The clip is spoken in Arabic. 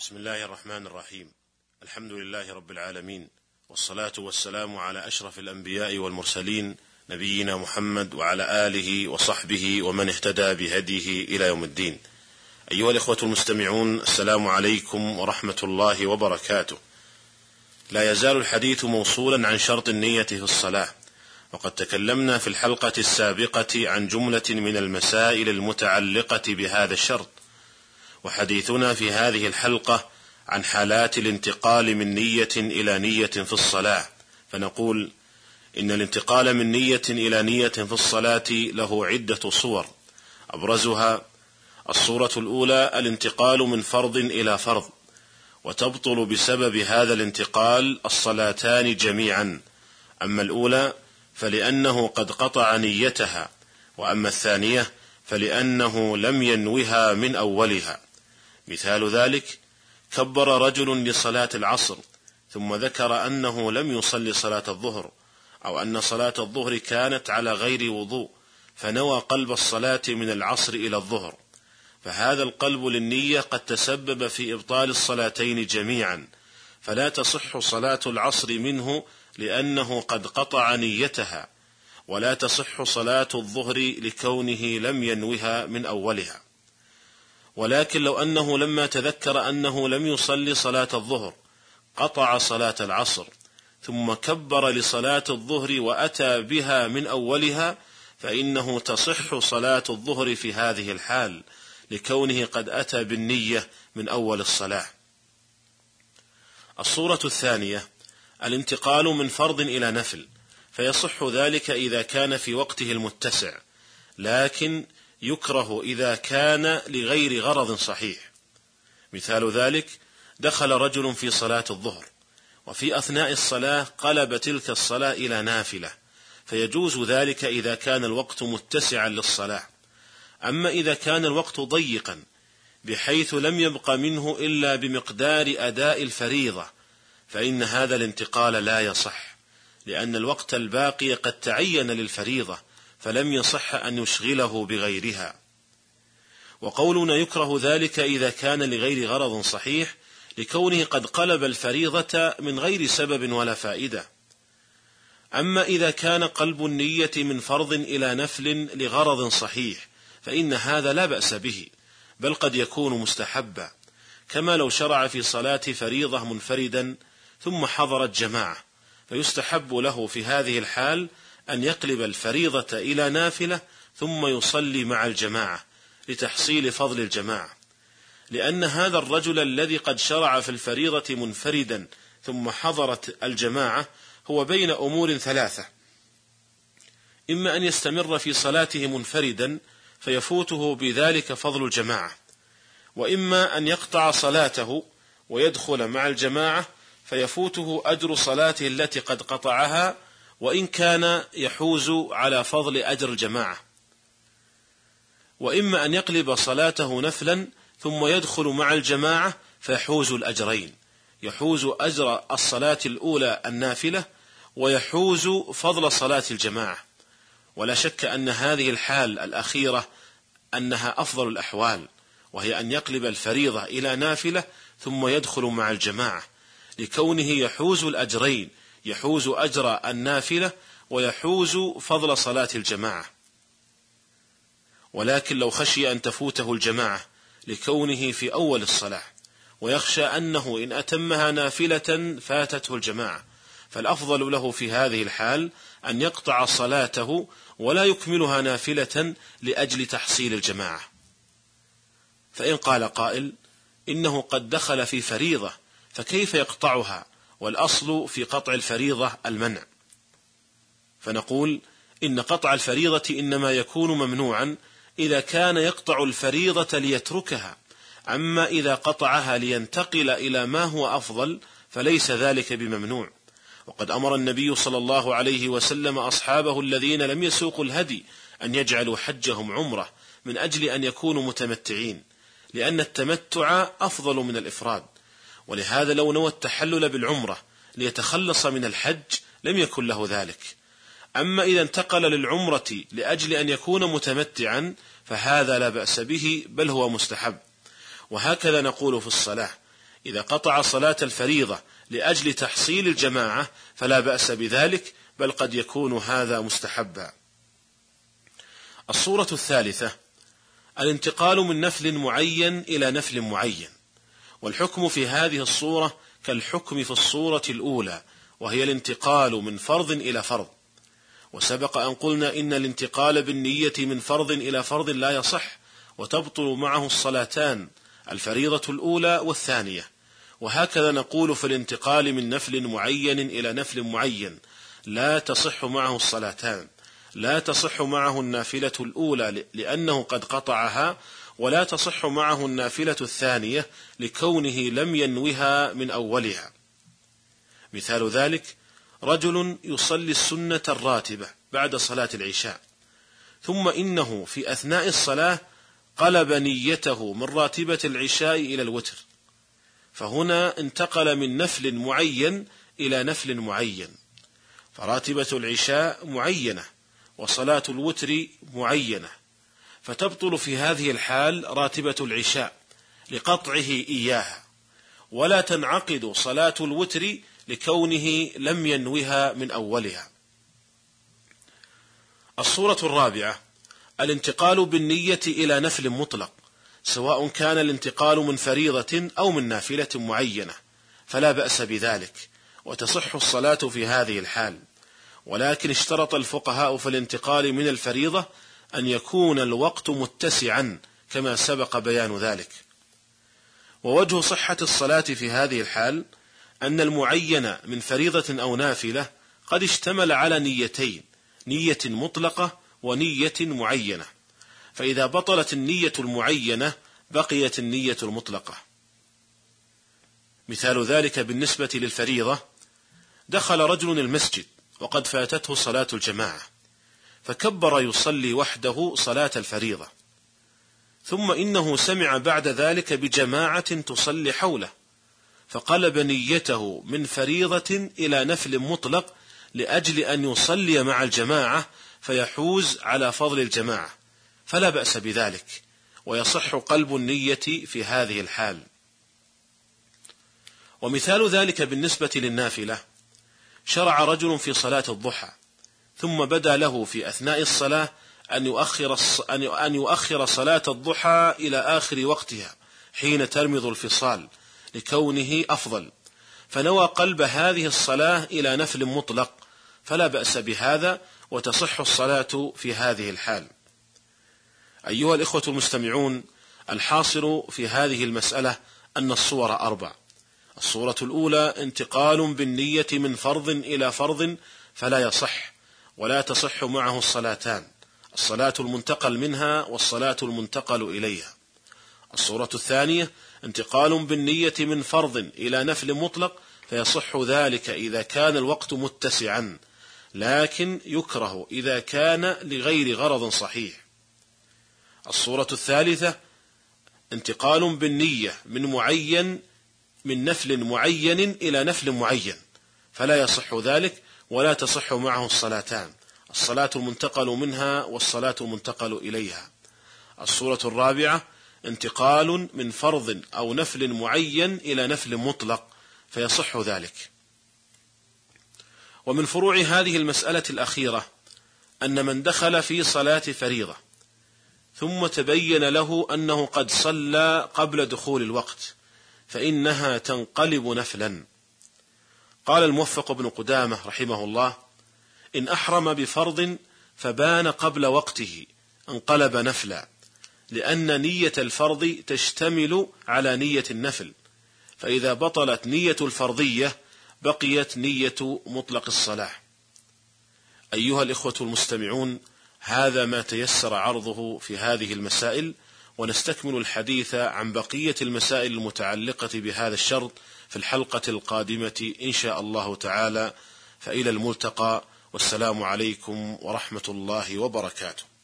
بسم الله الرحمن الرحيم. الحمد لله رب العالمين والصلاة والسلام على أشرف الأنبياء والمرسلين نبينا محمد وعلى آله وصحبه ومن اهتدى بهديه إلى يوم الدين. أيها الإخوة المستمعون السلام عليكم ورحمة الله وبركاته. لا يزال الحديث موصولا عن شرط النيه في الصلاة. وقد تكلمنا في الحلقة السابقة عن جملة من المسائل المتعلقة بهذا الشرط. وحديثنا في هذه الحلقة عن حالات الانتقال من نية إلى نية في الصلاة. فنقول إن الانتقال من نية إلى نية في الصلاة له عدة صور. أبرزها الصورة الأولى الانتقال من فرض إلى فرض. وتبطل بسبب هذا الانتقال الصلاتان جميعا. أما الأولى فلأنه قد قطع نيتها. وأما الثانية فلأنه لم ينوها من أولها. مثال ذلك كبر رجل لصلاة العصر ثم ذكر أنه لم يصلي صلاة الظهر أو أن صلاة الظهر كانت على غير وضوء فنوى قلب الصلاة من العصر إلى الظهر. فهذا القلب للنية قد تسبب في إبطال الصلاتين جميعا فلا تصح صلاة العصر منه لأنه قد قطع نيتها ولا تصح صلاة الظهر لكونه لم ينوها من أولها. ولكن لو أنه لما تذكر أنه لم يصلي صلاة الظهر قطع صلاة العصر ثم كبر لصلاة الظهر وأتى بها من أولها فإنه تصح صلاة الظهر في هذه الحال لكونه قد أتى بالنية من أول الصلاة. الصورة الثانية الانتقال من فرض إلى نفل فيصح ذلك إذا كان في وقته المتسع لكن يكره إذا كان لغير غرض صحيح. مثال ذلك دخل رجل في صلاة الظهر وفي أثناء الصلاة قلب تلك الصلاة إلى نافلة فيجوز ذلك إذا كان الوقت متسعا للصلاة. أما إذا كان الوقت ضيقا بحيث لم يبق منه إلا بمقدار أداء الفريضة فإن هذا الانتقال لا يصح لأن الوقت الباقي قد تعين للفريضة فلم يصح أن يشغله بغيرها. وقولنا يكره ذلك إذا كان لغير غرض صحيح لكونه قد قلب الفريضة من غير سبب ولا فائدة. أما إذا كان قلب النية من فرض إلى نفل لغرض صحيح فإن هذا لا بأس به بل قد يكون مستحبا. كما لو شرع في صلاة فريضة منفردا ثم حضرت جماعة فيستحب له في هذه الحال أن يقلب الفريضة إلى نافلة ثم يصلي مع الجماعة لتحصيل فضل الجماعة. لأن هذا الرجل الذي قد شرع في الفريضة منفردا ثم حضرت الجماعة هو بين أمور ثلاثة. إما أن يستمر في صلاته منفردا فيفوته بذلك فضل الجماعة. وإما أن يقطع صلاته ويدخل مع الجماعة فيفوته أجر صلاته التي قد قطعها وإن كان يحوز على فضل أجر الجماعة. وإما أن يقلب صلاته نفلا ثم يدخل مع الجماعة فيحوز الأجرين. يحوز أجر الصلاة الأولى النافلة ويحوز فضل صلاة الجماعة. ولا شك أن هذه الحال الأخيرة أنها أفضل الأحوال وهي أن يقلب الفريضة إلى نافلة ثم يدخل مع الجماعة. لكونه يحوز الأجرين يحوز أجر النافلة ويحوز فضل صلاة الجماعة. ولكن لو خشي أن تفوته الجماعة لكونه في أول الصلاة ويخشى أنه إن أتمها نافلة فاتته الجماعة فالأفضل له في هذه الحال أن يقطع صلاته ولا يكملها نافلة لأجل تحصيل الجماعة. فإن قال قائل إنه قد دخل في فريضة فكيف يقطعها؟ والأصل في قطع الفريضة المنع. فنقول إن قطع الفريضة إنما يكون ممنوعا إذا كان يقطع الفريضة ليتركها أما إذا قطعها لينتقل إلى ما هو أفضل فليس ذلك بممنوع. وقد أمر النبي صلى الله عليه وسلم أصحابه الذين لم يسوقوا الهدي أن يجعلوا حجهم عمرة من أجل أن يكونوا متمتعين لأن التمتع أفضل من الإفراد. ولهذا لو نوى التحلل بالعمرة ليتخلص من الحج لم يكن له ذلك. أما إذا انتقل للعمرة لأجل أن يكون متمتعا فهذا لا بأس به بل هو مستحب. وهكذا نقول في الصلاة إذا قطع صلاة الفريضة لأجل تحصيل الجماعة فلا بأس بذلك بل قد يكون هذا مستحبا. الصورة الثالثة الانتقال من نفل معين إلى نفل معين. والحكم في هذه الصورة كالحكم في الصورة الأولى وهي الانتقال من فرض إلى فرض. وسبق أن قلنا إن الانتقال بالنية من فرض إلى فرض لا يصح وتبطل معه الصلاتان الفريضة الأولى والثانية. وهكذا نقول في الانتقال من نفل معين إلى نفل معين لا تصح معه الصلاتان لا تصح معه النافلة الأولى لأنه قد قطعها ولا تصح معه النافلة الثانية لكونه لم ينوها من أولها. مثال ذلك رجل يصلي السنة الراتبة بعد صلاة العشاء ثم إنه في أثناء الصلاة قلب نيته من راتبة العشاء إلى الوتر فهنا انتقل من نفل معين إلى نفل معين فراتبة العشاء معينة وصلاة الوتر معينة. فتبطل في هذه الحال راتبة العشاء لقطعه إياها ولا تنعقد صلاة الوتر لكونه لم ينوها من أولها. الصورة الرابعة الانتقال بالنية إلى نفل مطلق سواء كان الانتقال من فريضة أو من نافلة معينة فلا بأس بذلك وتصح الصلاة في هذه الحال. ولكن اشترط الفقهاء في الانتقال من الفريضة أن يكون الوقت متسعا كما سبق بيان ذلك. ووجه صحة الصلاة في هذه الحال أن المعين من فريضة أو نافلة قد اشتمل على نيتين نية مطلقة ونية معينة. فإذا بطلت النية المعينة بقيت النية المطلقة. مثال ذلك بالنسبة للفريضة دخل رجل المسجد وقد فاتته صلاة الجماعة. فكبر يصلي وحده صلاة الفريضة. ثم إنه سمع بعد ذلك بجماعة تصلي حوله فقلب نيته من فريضة إلى نفل مطلق لأجل أن يصلي مع الجماعة فيحوز على فضل الجماعة فلا بأس بذلك ويصح قلب النية في هذه الحال. ومثال ذلك بالنسبة للنافلة شرع رجل في صلاة الضحى ثم بدا له في أثناء الصلاة أن يؤخر أن يؤخر صلاة الضحى إلى آخر وقتها حين ترمض الفصال لكونه أفضل فنوى قلب هذه الصلاة إلى نفل مطلق فلا بأس بهذا وتصح الصلاة في هذه الحال. أيها الإخوة المستمعون، الحاصل في هذه المسألة أن الصور أربع. الصورة الأولى انتقال بالنية من فرض إلى فرض فلا يصح، ولا تصح معه الصلاتان، الصلاة المنتقل منها والصلاة المنتقل إليها. الصورة الثانية انتقال بالنية من فرض إلى نفل مطلق فيصح ذلك إذا كان الوقت متسعا لكن يكره إذا كان لغير غرض صحيح الصورة الثالثة انتقال بالنية من معين من نفل معين إلى نفل معين فلا يصح ذلك ولا تصح معه الصلاتان. الصلاة المنتقل منها والصلاة المنتقل إليها. الصورة الرابعة انتقال من فرض أو نفل معين إلى نفل مطلق فيصح ذلك. ومن فروع هذه المسألة الأخيرة أن من دخل في صلاة فريضة ثم تبين له أنه قد صلى قبل دخول الوقت فإنها تنقلب نفلا. قال الموفق بن قدامة رحمه الله إن أحرم بفرض فبان قبل وقته انقلب نفلا لأن نية الفرض تشتمل على نية النفل فإذا بطلت نية الفرضية بقيت نية مطلق الصلاة أيها الإخوة المستمعون هذا ما تيسر عرضه في هذه المسائل ونستكمل الحديث عن بقية المسائل المتعلقة بهذا الشرط في الحلقة القادمة إن شاء الله تعالى. فإلى الملتقى والسلام عليكم ورحمة الله وبركاته.